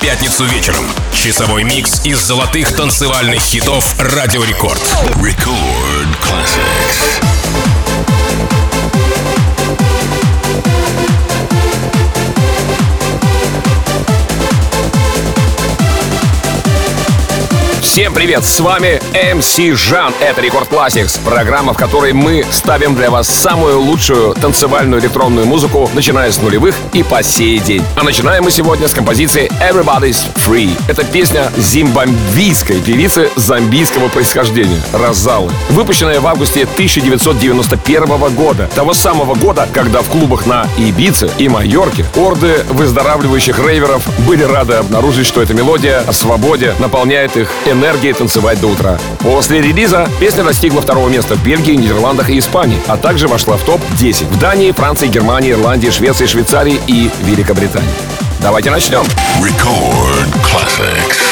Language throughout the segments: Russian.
пятницу вечером. Часовой микс из золотых танцевальных хитов Радио Рекорд. Record Classics. Всем привет, с вами MC Жан. Это Рекорд Classics, программа, в которой мы ставим для вас самую лучшую танцевальную электронную музыку, начиная с нулевых и по сей день. А начинаем мы сегодня с композиции Everybody's Free. Это песня зимбамбийской певицы зомбийского происхождения Розалы, выпущенная в августе 1991 года. Того самого года, когда в клубах на Ибице и Майорке орды выздоравливающих рейверов были рады обнаружить, что эта мелодия о свободе наполняет их энергией энергии танцевать до утра. После релиза песня достигла второго места в Бельгии, Нидерландах и Испании, а также вошла в топ-10 в Дании, Франции, Германии, Ирландии, Швеции, Швейцарии и Великобритании. Давайте начнем. Record Classics.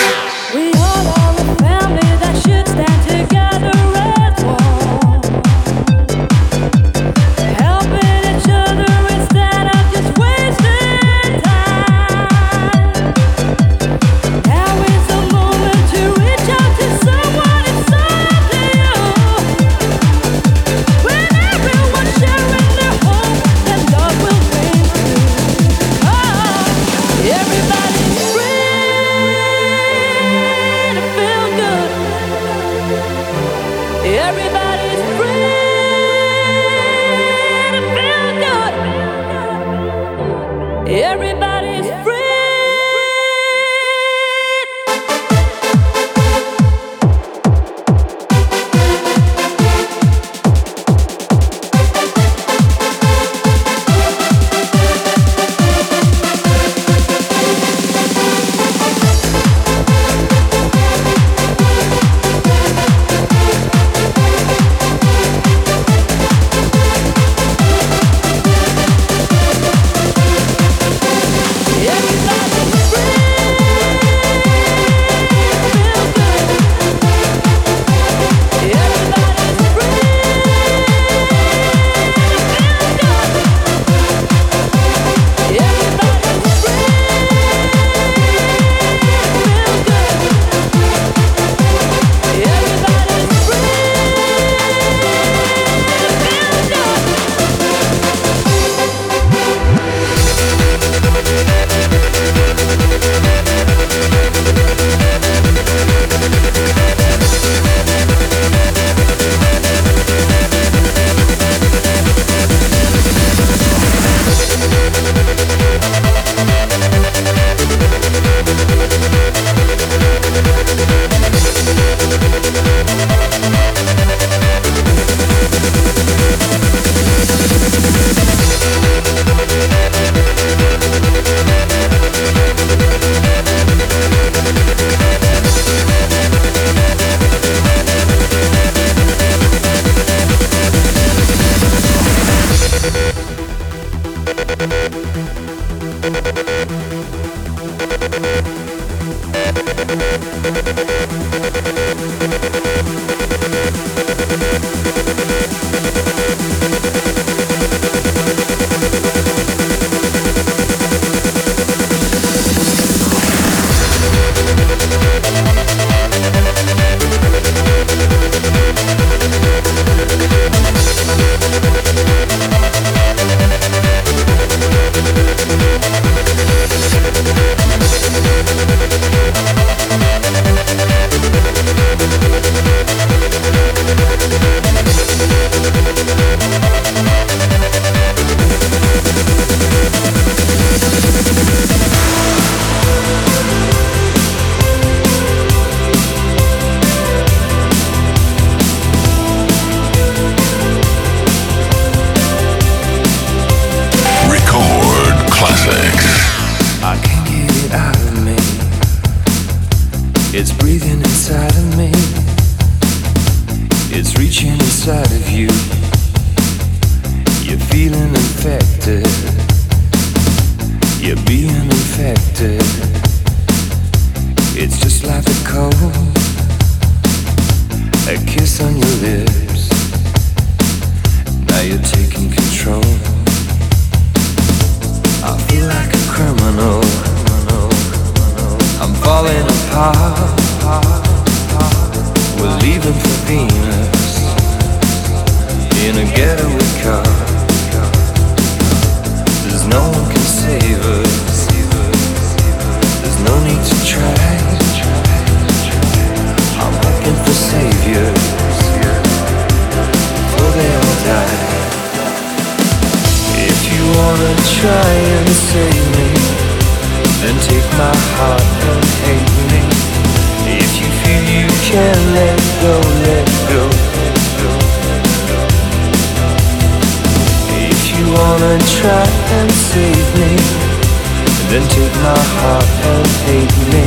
Then take my heart and take me.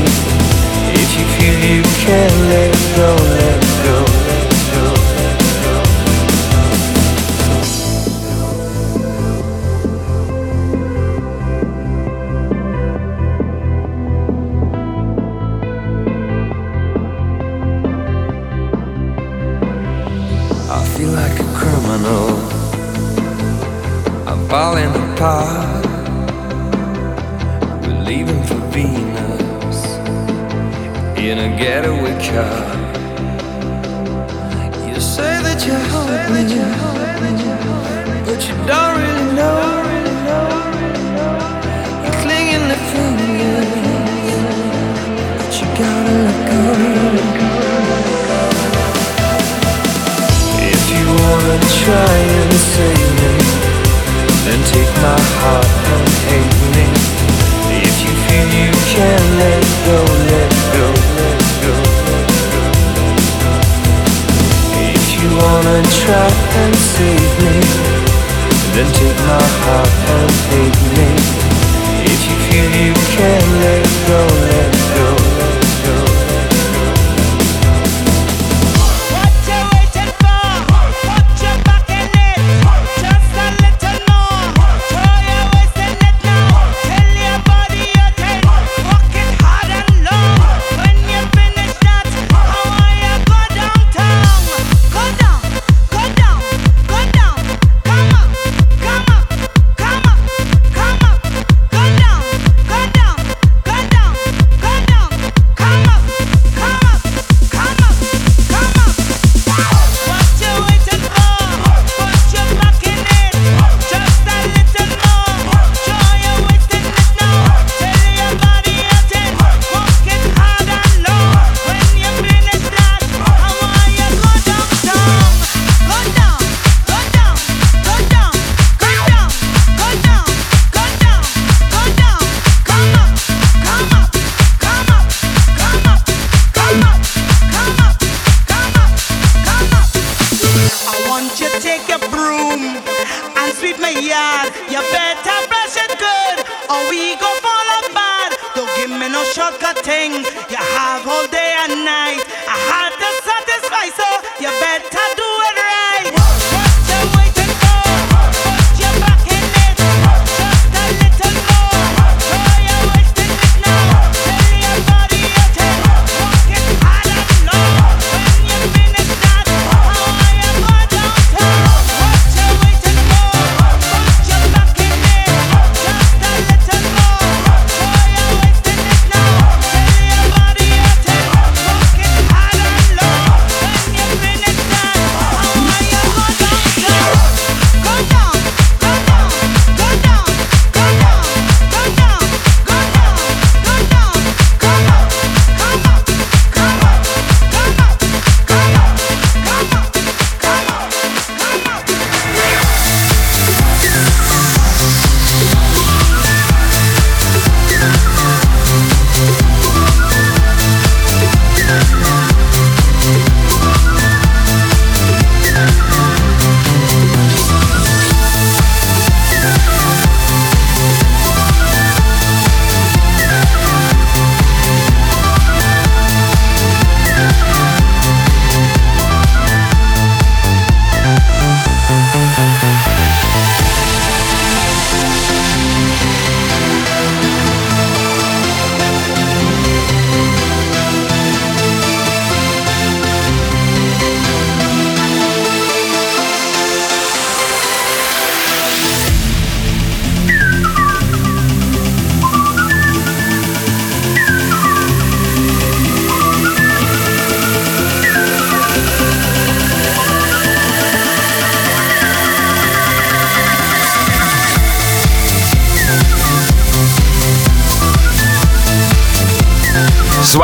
If you feel you can't let go, let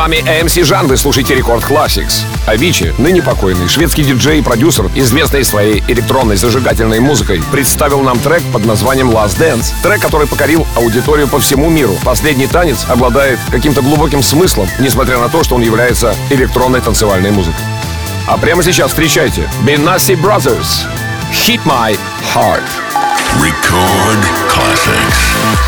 вами MC Жан, вы слушаете Рекорд Classics. Авичи, ныне покойный шведский диджей и продюсер, известный своей электронной зажигательной музыкой, представил нам трек под названием Last Dance. Трек, который покорил аудиторию по всему миру. Последний танец обладает каким-то глубоким смыслом, несмотря на то, что он является электронной танцевальной музыкой. А прямо сейчас встречайте Benassi Brothers Hit My Heart. Record classics.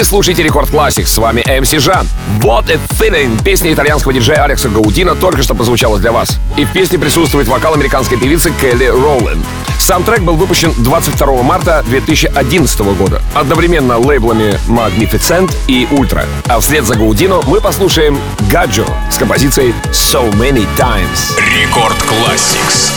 Вы слушаете Record Classix, с вами MC Жан. What a Feeling, песня итальянского диджея Алекса Гаудина только что прозвучала для вас. И в песне присутствует вокал американской певицы Келли Роуленд. Сам трек был выпущен 22 марта 2011 года, одновременно лейблами Magnificent и Ultra. А вслед за Гаудино мы послушаем Gadjo с композицией So Many Times. Record Classix.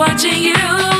watching you.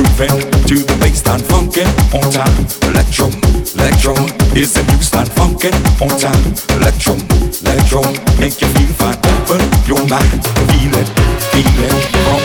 moving to the bass and funkin' on time. Electro, electro is the new style funkin' on time. Electro, electro make you feel fine. Open your mind, feel it, feel it.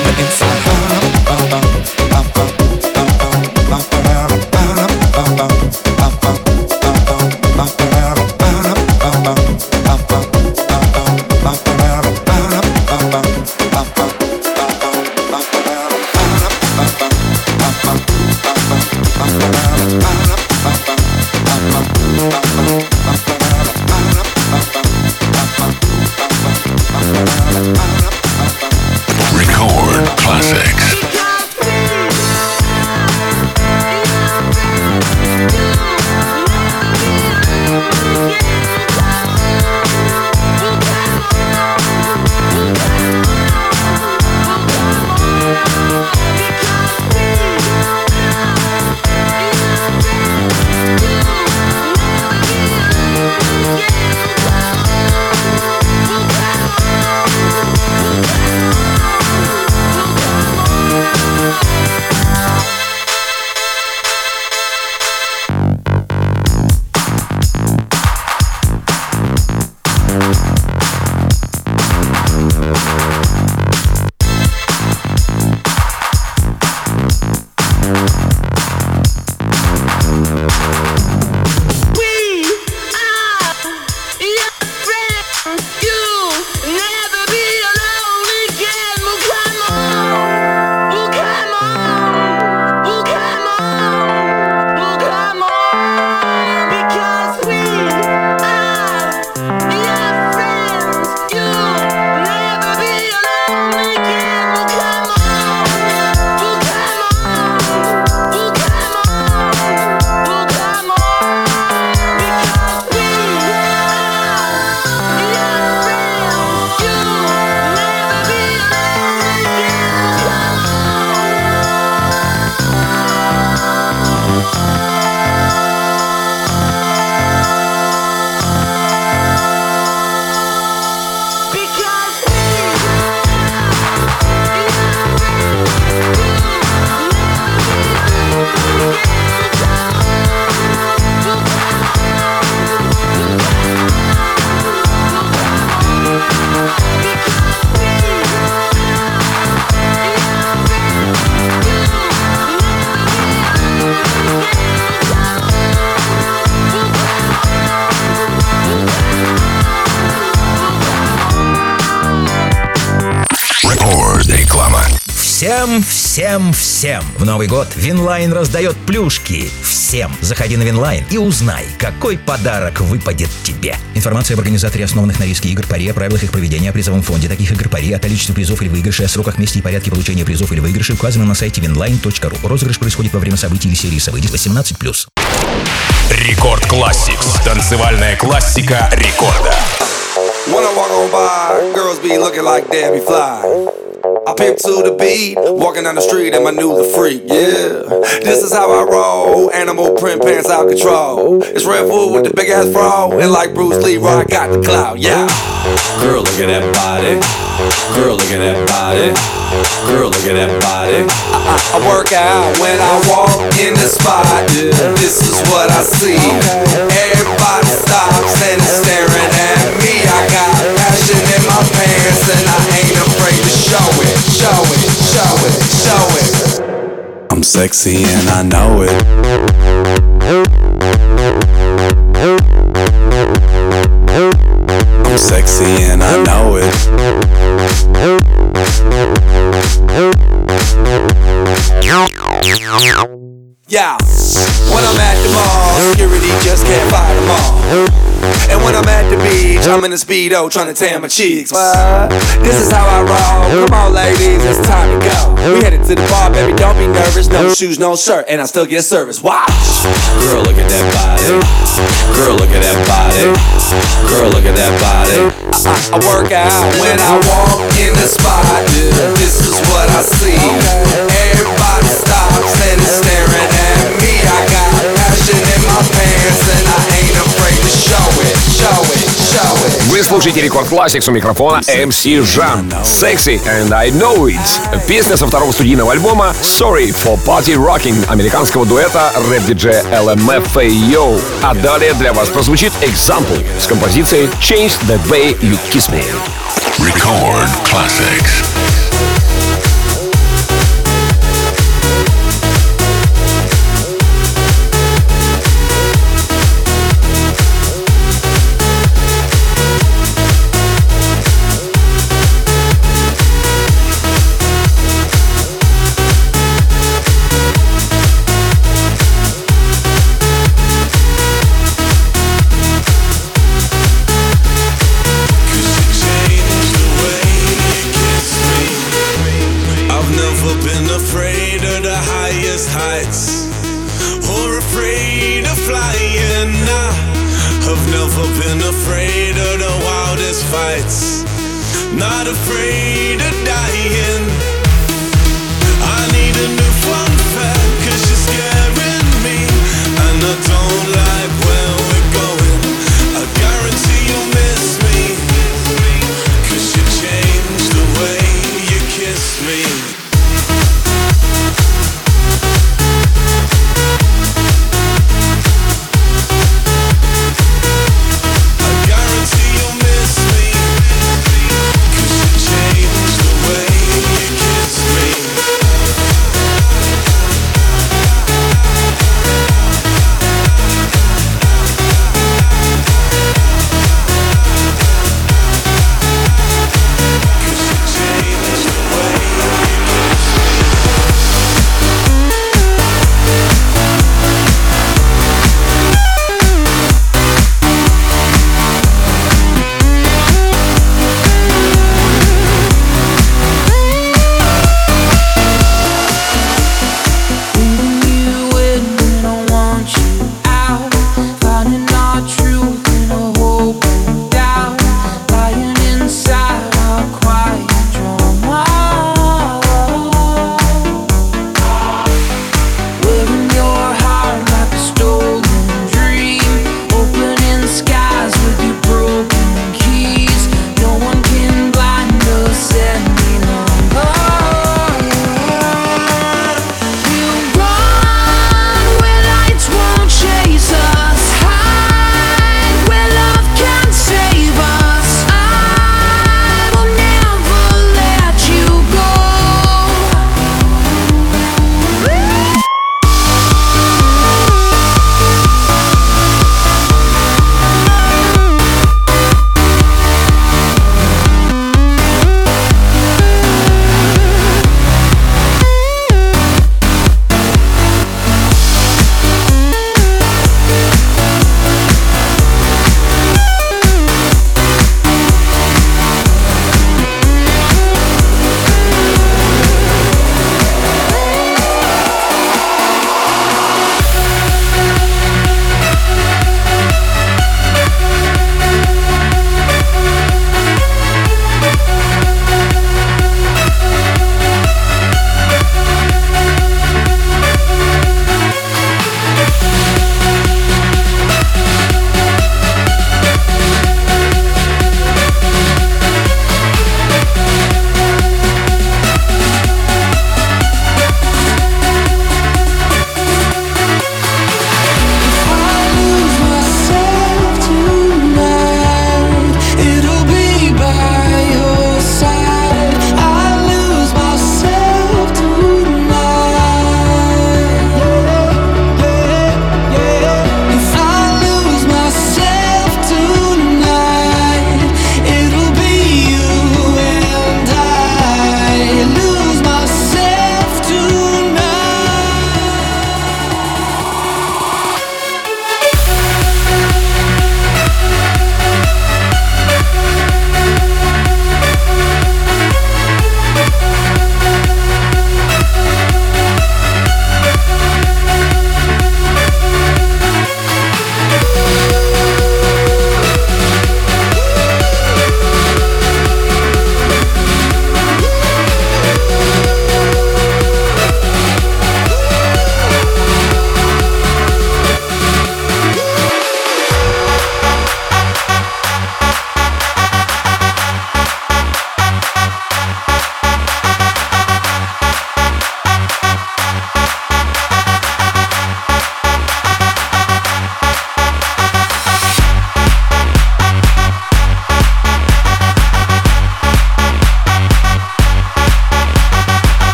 Winline раздает плюшки. Всем! Заходи на Winline и узнай, какой подарок выпадет тебе. Информация об организаторе основанных на риске игр пари, о правилах их проведения, о призовом фонде таких игр пари, о количестве призов или выигрышей, о сроках, месте и порядке получения призов или выигрышей указано на сайте winline.ru. Розыгрыш происходит во время событий или серии событий 18+. Record Classix. Танцевальная классика рекорда. When I walk on by, girls be looking like damn he fly. Pimp to the beat, walking down the street and my new the freak, yeah. This is how I roll, animal print pants out control. It's Red Bull with the big ass fro, and like Bruce Lee, I got the clout, yeah. Girl, look at that body. Girl, look at that body. Girl, look at that body. I, I, I work out when I walk in the spot. This is what I see. Everybody stops and is staring at me. I got passion in my pants and I ain't show it, show it, show it, show it. I'm sexy and I know it. I'm sexy and I know it. Yeah, when I'm at the mall, security just can't fight them all. And when I'm at the beach, I'm in a speedo trying to tan my cheeks. What? This is how I roll. Come on, ladies, it's time to go. We headed to the bar, baby. Don't be nervous. No shoes, no shirt, and I still get service. Watch. Girl, look at that body. Girl, look at that body. Girl, look at that body. I, I, I work out when I walk in the spot. This is what I see. Everybody stops and is staring at me. I got passion in my pants and I Вы слушаете Record Classix у микрофона MC Жан. Sexy and I Know It. Песня со второго студийного альбома Sorry for Party Rocking американского дуэта рэп-диджея LMFAO. А далее для вас прозвучит Example с композицией Change the Way You Kiss Me. Record Classix.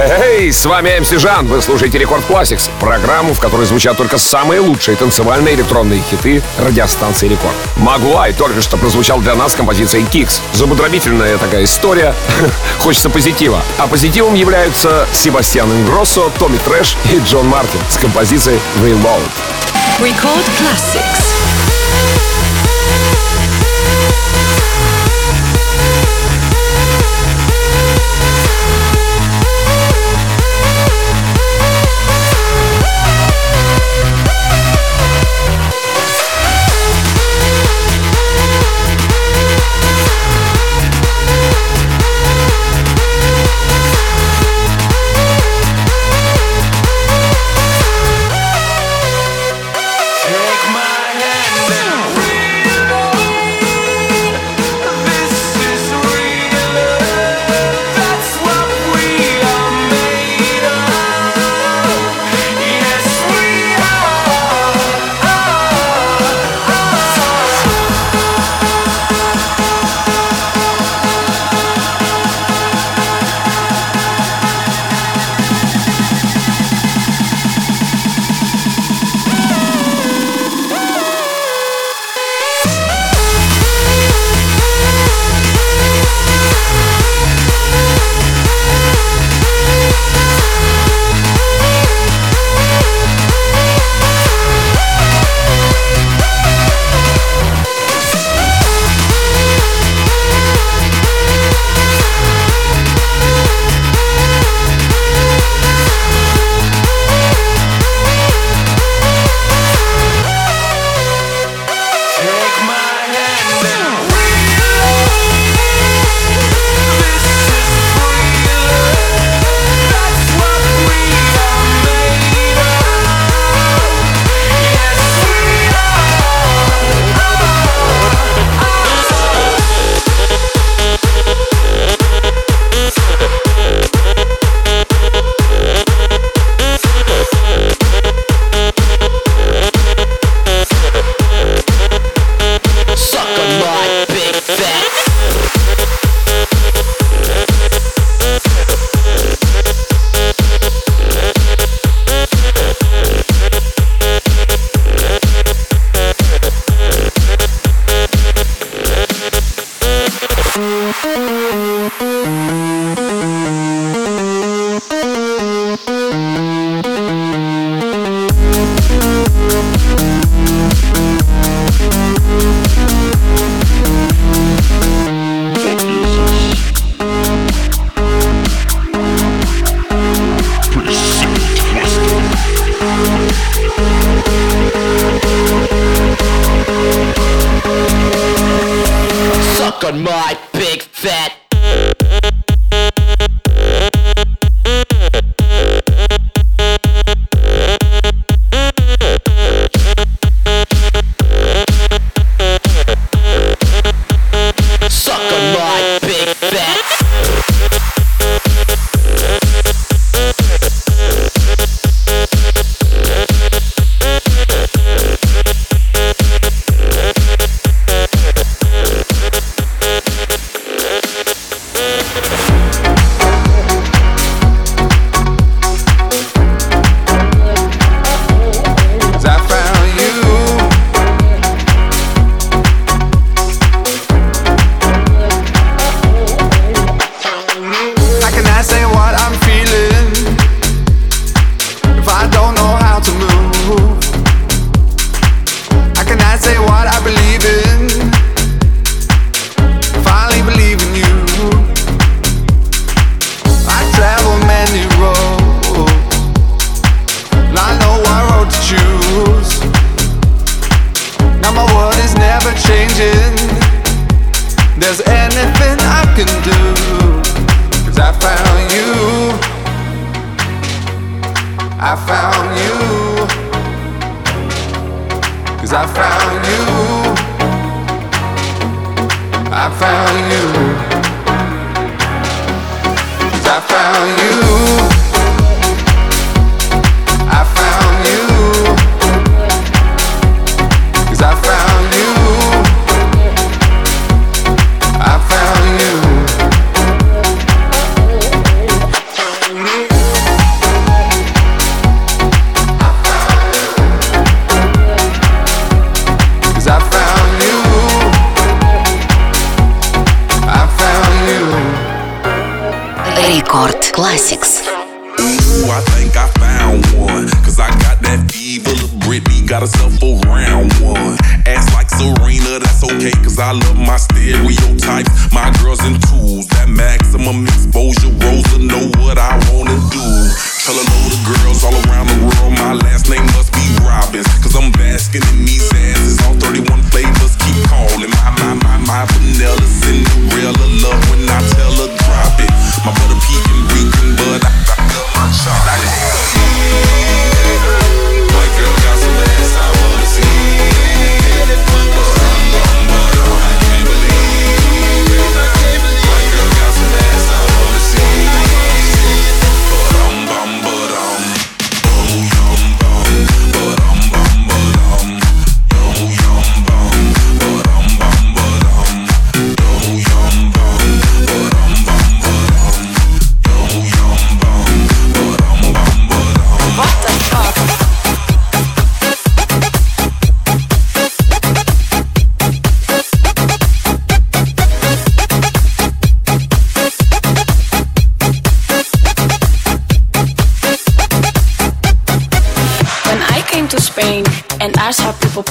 Эй, с вами MC Жан, вы слушаете Record Classix, программу, в которой звучат только самые лучшие танцевальные электронные хиты радиостанции Рекорд. Moguai только что прозвучал для нас композицией Kicks. Зубодробительная такая история, хочется позитива. А позитивом являются Себастьян Ингроссо, Томми Трэш и Джон Мартин с композицией Reload. Record Classix.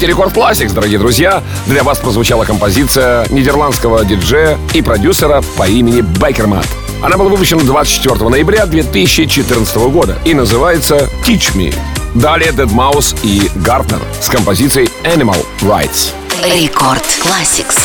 Слушаете Рекорд Classics, дорогие друзья. Для вас прозвучала композиция нидерландского диджея и продюсера по имени Бекермат. Она была выпущена 24 ноября 2014 года и называется «Teach Me». Далее Dead Mouse и Гартнер с композицией Animal Rights. Рекорд Classics.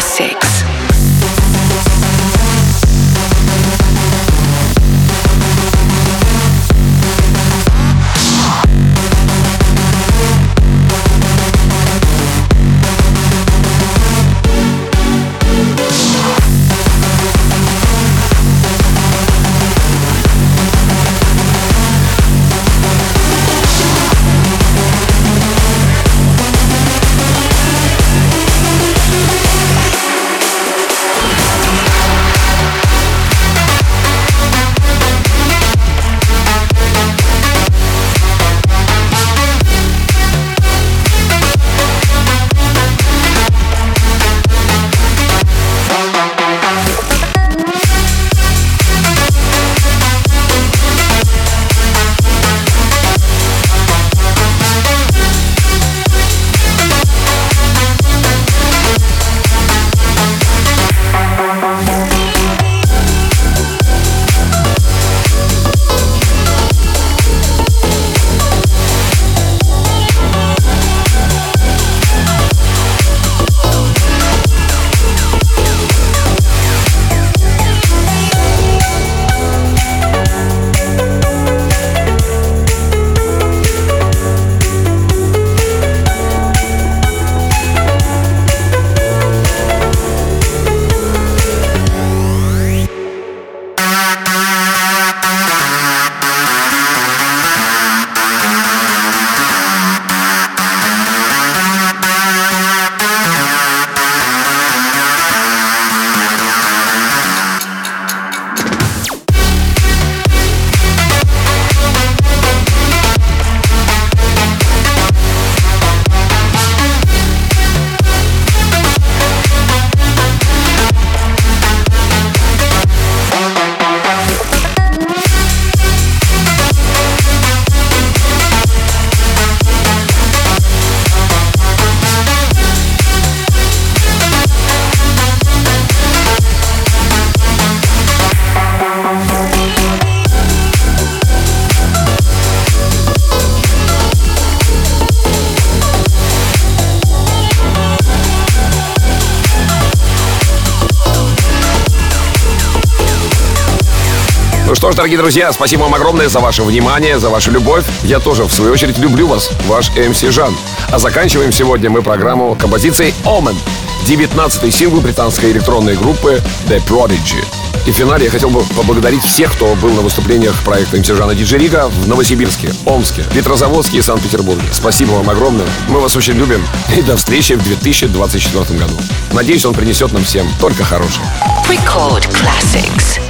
classic. Дорогие друзья, спасибо вам огромное за ваше внимание, за вашу любовь. Я тоже, в свою очередь, люблю вас, ваш МС Жан. А заканчиваем сегодня мы программу композицией Omen, 19-й сингл британской электронной группы The Prodigy. И в финале я хотел бы поблагодарить всех, кто был на выступлениях проекта МС Жана Диджерига в Новосибирске, Омске, Петрозаводске и Санкт-Петербурге. Спасибо вам огромное. Мы вас очень любим. И до встречи в 2024 году. Надеюсь, он принесет нам всем только хорошее. Record classics.